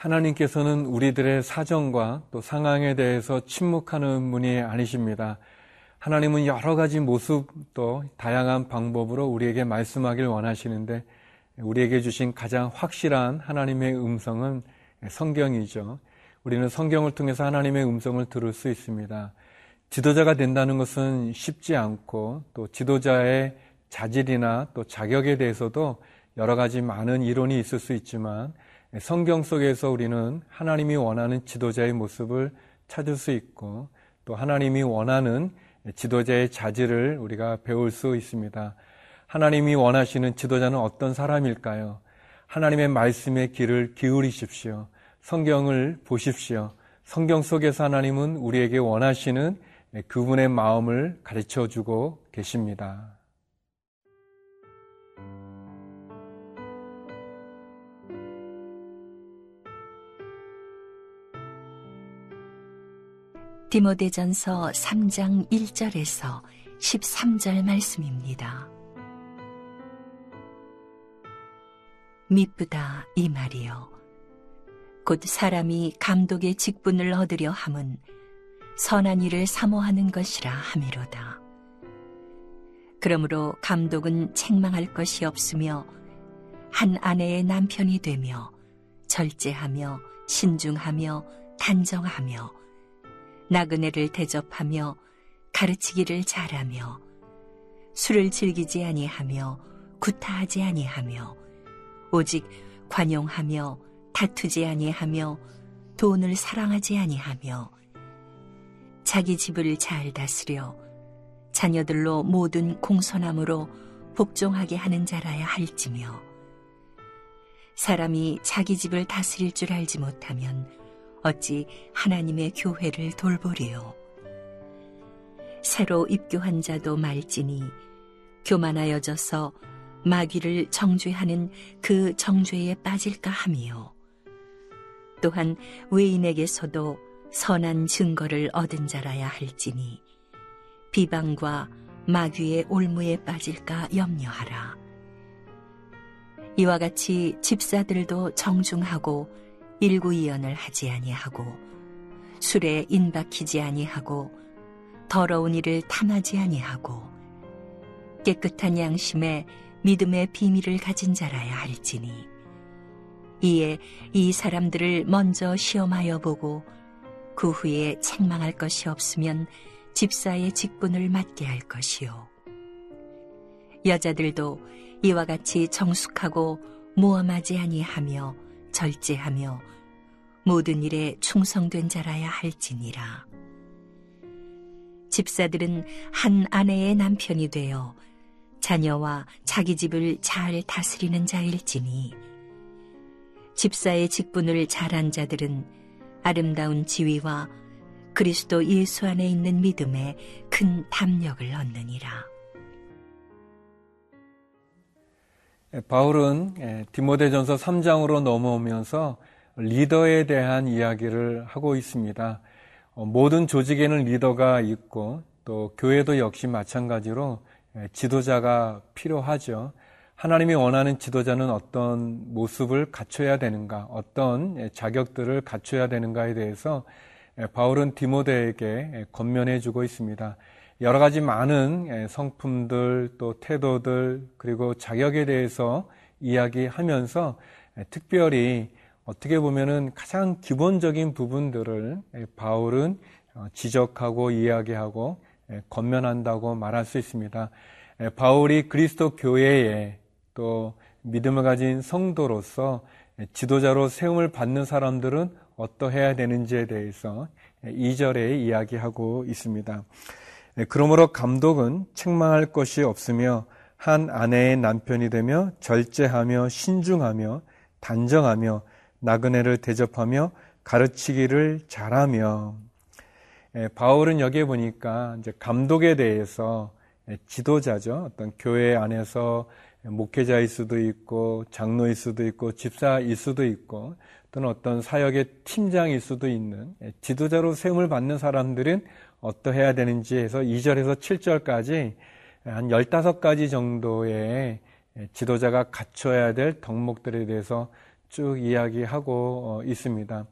하나님께서는 우리들의 사정과 또 상황에 대해서 침묵하는 분이 아니십니다. 하나님은 여러 가지 모습 또 다양한 방법으로 우리에게 말씀하길 원하시는데 우리에게 주신 가장 확실한 하나님의 음성은 성경이죠. 우리는 성경을 통해서 하나님의 음성을 들을 수 있습니다. 지도자가 된다는 것은 쉽지 않고 또 지도자의 자질이나 또 자격에 대해서도 여러 가지 많은 이론이 있을 수 있지만 성경 속에서 우리는 하나님이 원하는 지도자의 모습을 찾을 수 있고 또 하나님이 원하는 지도자의 자질을 우리가 배울 수 있습니다. 하나님이 원하시는 지도자는 어떤 사람일까요? 하나님의 말씀의 귀를 기울이십시오. 성경을 보십시오. 성경 속에서 하나님은 우리에게 원하시는 그분의 마음을 가르쳐 주고 계십니다. 디모데전서 3장 1절에서 13절 말씀입니다. 미쁘다 이 말이요. 곧 사람이 감독의 직분을 얻으려 함은 선한 일을 사모하는 것이라 함이로다. 그러므로 감독은 책망할 것이 없으며 한 아내의 남편이 되며 절제하며 신중하며 단정하며 나그네를 대접하며 가르치기를 잘하며 술을 즐기지 아니하며 구타하지 아니하며 오직 관용하며 다투지 아니하며 돈을 사랑하지 아니하며 자기 집을 잘 다스려 자녀들로 모든 공손함으로 복종하게 하는 자라야 할지며 사람이 자기 집을 다스릴 줄 알지 못하면 어찌 하나님의 교회를 돌보리요. 새로 입교한 자도 말지니 교만하여져서 마귀를 정죄하는 그 정죄에 빠질까 함이요. 또한 외인에게서도 선한 증거를 얻은 자라야 할지니 비방과 마귀의 올무에 빠질까 염려하라. 이와 같이 집사들도 정중하고 일구이연을 하지 아니하고 술에 인박히지 아니하고 더러운 일을 탐하지 아니하고 깨끗한 양심에 믿음의 비밀을 가진 자라야 할지니 이에 이 사람들을 먼저 시험하여 보고 그 후에 책망할 것이 없으면 집사의 직분을 맡게 할 것이요. 여자들도 이와 같이 정숙하고 모험하지 아니하며 절제하며 모든 일에 충성된 자라야 할지니라. 집사들은 한 아내의 남편이 되어 자녀와 자기 집을 잘 다스리는 자일지니 집사의 직분을 잘한 자들은 아름다운 지위와 그리스도 예수 안에 있는 믿음에 큰 담력을 얻느니라. 바울은 디모데전서 3장으로 넘어오면서 리더에 대한 이야기를 하고 있습니다. 어, 모든 조직에는 리더가 있고 또 교회도 역시 마찬가지로 지도자가 필요하죠. 하나님이 원하는 지도자는 어떤 모습을 갖춰야 되는가, 어떤 자격들을 갖춰야 되는가에 대해서 바울은 디모데에게 권면해 주고 있습니다. 여러 가지 많은 성품들 또 태도들 그리고 자격에 대해서 이야기하면서 특별히 어떻게 보면은 가장 기본적인 부분들을 바울은 어, 지적하고 이야기하고 권면한다고 말할 수 있습니다. 바울이 그리스도 교회에 또 믿음을 가진 성도로서 지도자로 세움을 받는 사람들은 어떠해야 되는지에 대해서 2절에 이야기하고 있습니다. 그러므로 감독은 책망할 것이 없으며 한 아내의 남편이 되며 절제하며 신중하며 단정하며 나그네를 대접하며 가르치기를 잘하며 예, 바울은 여기에 보니까 이제 감독에 대해서 예, 지도자죠. 어떤 교회 안에서 목회자일 수도 있고 장로일 수도 있고 집사일 수도 있고 또는 어떤 사역의 팀장일 수도 있는 예, 지도자로 세움을 받는 사람들은 어떠해야 되는지 해서 2절에서 7절까지 한 15가지 정도의 지도자가 갖춰야 될 덕목들에 대해서 쭉 이야기하고 있습니다.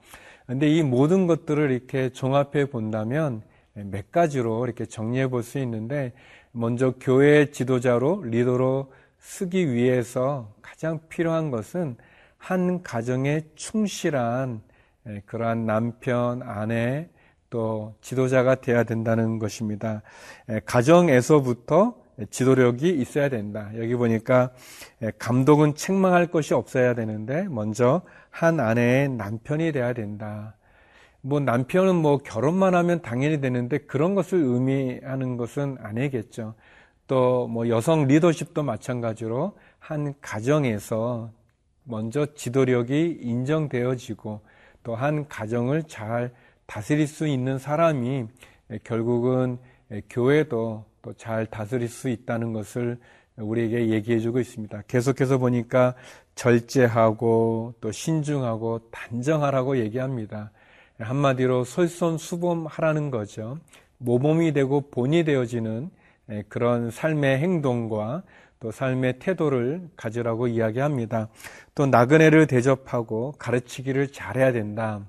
근데 이 모든 것들을 이렇게 종합해 본다면 몇 가지로 이렇게 정리해 볼 수 있는데 먼저 교회 지도자로 리더로 쓰기 위해서 가장 필요한 것은 한 가정에 충실한 그러한 남편, 아내, 또 지도자가 돼야 된다는 것입니다. 가정에서부터 지도력이 있어야 된다. 여기 보니까 감독은 책망할 것이 없어야 되는데 먼저 한 아내의 남편이 돼야 된다. 뭐 남편은 뭐 결혼만 하면 당연히 되는데 그런 것을 의미하는 것은 아니겠죠. 또 뭐 여성 리더십도 마찬가지로 한 가정에서 먼저 지도력이 인정되어지고 또 한 가정을 잘 다스릴 수 있는 사람이 결국은 교회도 또 잘 다스릴 수 있다는 것을 우리에게 얘기해 주고 있습니다. 계속해서 보니까 절제하고 또 신중하고 단정하라고 얘기합니다. 한마디로 솔선수범하라는 거죠. 모범이 되고 본이 되어지는 그런 삶의 행동과 또 삶의 태도를 가지라고 이야기합니다. 또 나그네를 대접하고 가르치기를 잘해야 된다.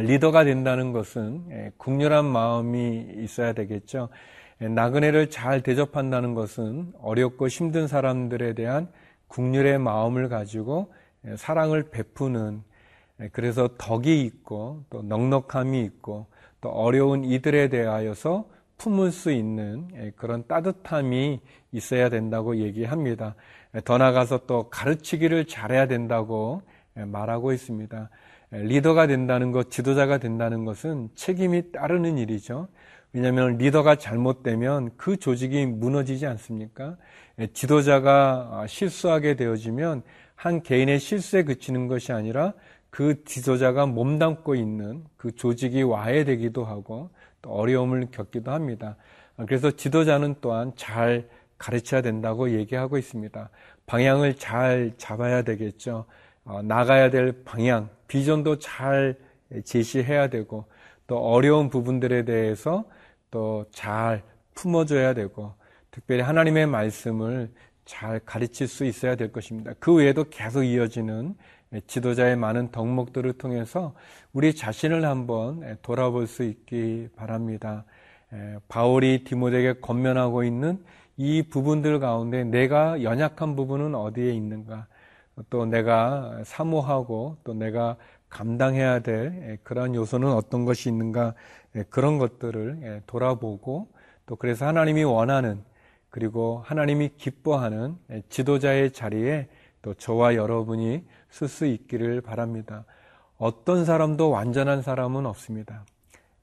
리더가 된다는 것은 국률한 마음이 있어야 되겠죠. 나그네를 잘 대접한다는 것은 어렵고 힘든 사람들에 대한 국률의 마음을 가지고 사랑을 베푸는 그래서 덕이 있고 또 넉넉함이 있고 또 어려운 이들에 대하여서 품을 수 있는 그런 따뜻함이 있어야 된다고 얘기합니다. 더 나아가서 또 가르치기를 잘해야 된다고 말하고 있습니다. 리더가 된다는 것, 지도자가 된다는 것은 책임이 따르는 일이죠. 왜냐하면 리더가 잘못되면 그 조직이 무너지지 않습니까? 지도자가 실수하게 되어지면 한 개인의 실수에 그치는 것이 아니라 그 지도자가 몸담고 있는 그 조직이 와해되기도 하고 또 어려움을 겪기도 합니다. 그래서 지도자는 또한 잘 가르쳐야 된다고 얘기하고 있습니다. 방향을 잘 잡아야 되겠죠. 어, 나가야 될 방향, 비전도 잘 제시해야 되고 또 어려운 부분들에 대해서 또 잘 품어줘야 되고 특별히 하나님의 말씀을 잘 가르칠 수 있어야 될 것입니다. 그 외에도 계속 이어지는 지도자의 많은 덕목들을 통해서 우리 자신을 한번 돌아볼 수 있기 바랍니다. 바울이 디모데에게 권면하고 있는 이 부분들 가운데 내가 연약한 부분은 어디에 있는가? 또 내가 사모하고 또 내가 감당해야 될 그런 요소는 어떤 것이 있는가? 그런 것들을 돌아보고 또 그래서 하나님이 원하는 그리고 하나님이 기뻐하는 지도자의 자리에 또 저와 여러분이 쓸 수 있기를 바랍니다. 어떤 사람도 완전한 사람은 없습니다.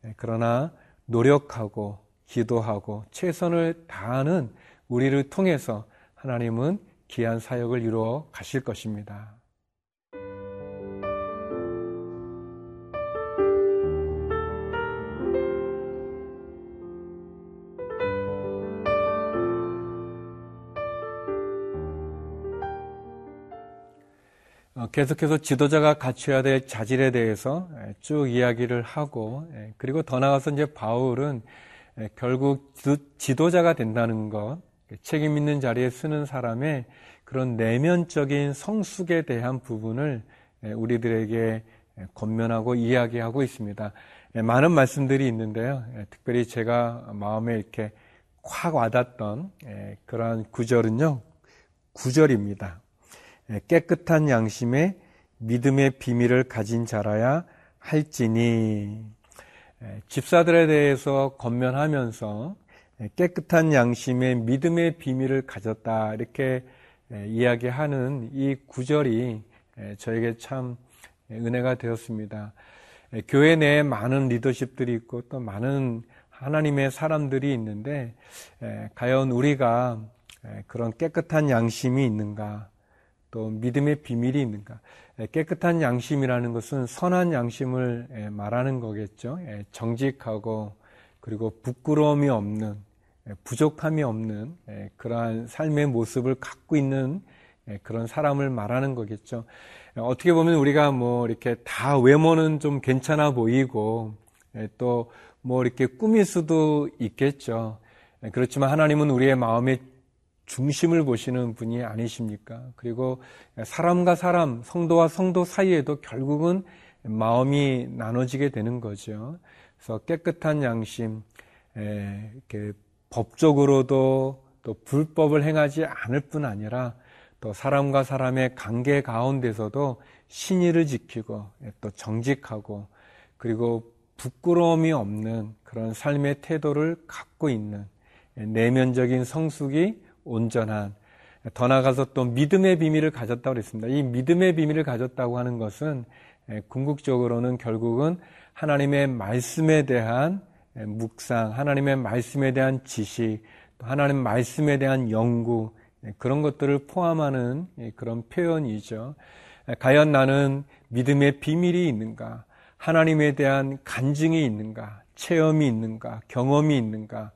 예, 그러나 노력하고 기도하고 최선을 다하는 우리를 통해서 하나님은 귀한 사역을 이루어 가실 것입니다. 어, 계속해서 지도자가 갖춰야 될 자질에 대해서 예, 쭉 이야기를 하고 예, 그리고 더 나아가서 이제 바울은 예, 결국 지도자가 된다는 것 책임 있는 자리에 쓰는 사람의 그런 내면적인 성숙에 대한 부분을 우리들에게 권면하고 이야기하고 있습니다. 많은 말씀들이 있는데요. 특별히 제가 마음에 이렇게 확 와닿던 그러한 구절은요. 구절입니다. 예, 깨끗한 양심에 믿음의 비밀을 가진 자라야 할지니 예, 집사들에 대해서 건면하면서 예, 깨끗한 양심에 믿음의 비밀을 가졌다 이렇게 이야기하는 이 구절이 저에게 참 은혜가 되었습니다. 교회 내에 많은 리더십들이 있고 또 많은 하나님의 사람들이 있는데 과연 우리가 그런 깨끗한 양심이 있는가 또 믿음의 비밀이 있는가? 깨끗한 양심이라는 것은 선한 양심을 말하는 거겠죠. 정직하고 그리고 부끄러움이 없는 부족함이 없는 그러한 삶의 모습을 갖고 있는 그런 사람을 말하는 거겠죠. 어떻게 보면 우리가 뭐 이렇게 다 외모는 좀 괜찮아 보이고 또 뭐 이렇게 꾸밀 수도 있겠죠. 그렇지만 하나님은 우리의 마음에 중심을 보시는 분이 아니십니까? 그리고 사람과 사람, 성도와 성도 사이에도 결국은 마음이 나눠지게 되는 거죠. 그래서 깨끗한 양심, 이렇게 법적으로도 또 불법을 행하지 않을 뿐 아니라 또 사람과 사람의 관계 가운데서도 신의를 지키고 또 정직하고 그리고 부끄러움이 없는 그런 삶의 태도를 갖고 있는 내면적인 성숙이 온전한 더 나아가서 또 믿음의 비밀을 가졌다고 그랬습니다. 이 믿음의 비밀을 가졌다고 하는 것은 궁극적으로는 결국은 하나님의 말씀에 대한 묵상, 하나님의 말씀에 대한 지식, 하나님 말씀에 대한 연구 그런 것들을 포함하는 그런 표현이죠. 과연 나는 믿음의 비밀이 있는가? 하나님에 대한 간증이 있는가? 체험이 있는가? 경험이 있는가?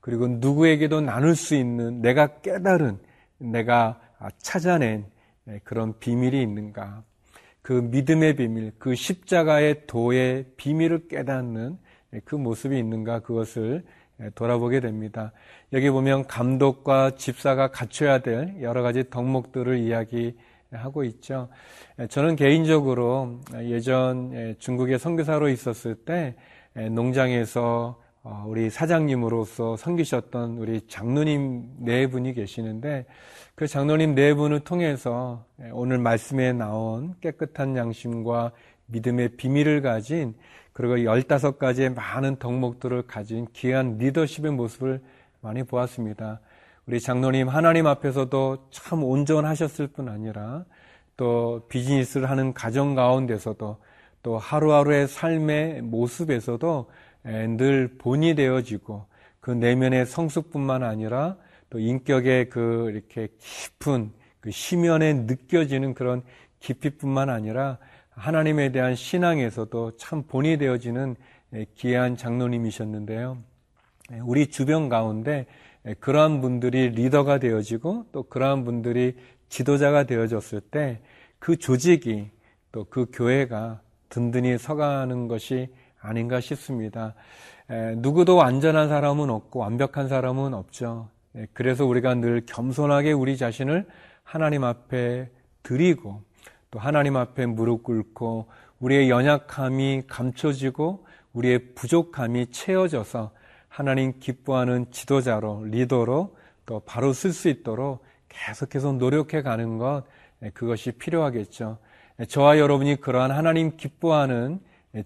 그리고 누구에게도 나눌 수 있는 내가 깨달은, 내가 찾아낸 그런 비밀이 있는가? 그 믿음의 비밀, 그 십자가의 도의 비밀을 깨닫는 그 모습이 있는가? 그것을 돌아보게 됩니다. 여기 보면 감독과 집사가 갖춰야 될 여러 가지 덕목들을 이야기하고 있죠. 저는 개인적으로 예전 중국의 선교사로 있었을 때 농장에서 어, 우리 사장님으로서 섬기셨던 우리 장로님 네 분이 계시는데 그 장로님 네 분을 통해서 오늘 말씀에 나온 깨끗한 양심과 믿음의 비밀을 가진 그리고 15가지의 많은 덕목들을 가진 귀한 리더십의 모습을 많이 보았습니다. 우리 장로님 하나님 앞에서도 참 온전하셨을 뿐 아니라 또 비즈니스를 하는 가정 가운데서도 또 하루하루의 삶의 모습에서도 늘 본이 되어지고 그 내면의 성숙뿐만 아니라 또 인격의 그 이렇게 깊은 그 심연에 느껴지는 그런 깊이뿐만 아니라 하나님에 대한 신앙에서도 참 본이 되어지는 귀한 장로님이셨는데요. 우리 주변 가운데 그러한 분들이 리더가 되어지고 또 그러한 분들이 지도자가 되어졌을 때 그 조직이 또 그 교회가 든든히 서가는 것이 아닌가 싶습니다. 누구도 완전한 사람은 없고 완벽한 사람은 없죠. 그래서 우리가 늘 겸손하게 우리 자신을 하나님 앞에 드리고 또 하나님 앞에 무릎 꿇고 우리의 연약함이 감춰지고 우리의 부족함이 채워져서 하나님 기뻐하는 지도자로 리더로 또 바로 쓸 수 있도록 계속해서 노력해 가는 것 그것이 필요하겠죠. 저와 여러분이 그러한 하나님 기뻐하는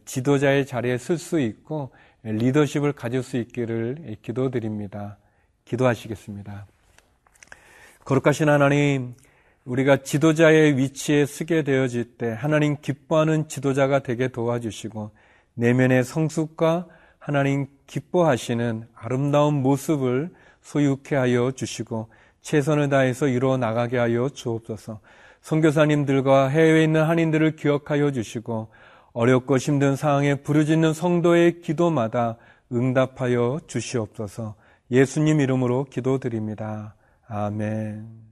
지도자의 자리에 쓸 수 있고 리더십을 가질 수 있기를 기도드립니다. 기도하시겠습니다. 거룩하신 하나님, 우리가 지도자의 위치에 쓰게 되어질 때 하나님 기뻐하는 지도자가 되게 도와주시고 내면의 성숙과 하나님 기뻐하시는 아름다운 모습을 소유케 하여 주시고 최선을 다해서 이루어 나가게 하여 주옵소서. 선교사님들과 해외에 있는 한인들을 기억하여 주시고 어렵고 힘든 상황에 부르짖는 성도의 기도마다 응답하여 주시옵소서. 예수님 이름으로 기도드립니다. 아멘.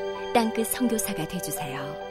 땅끝 성교사가 되주세요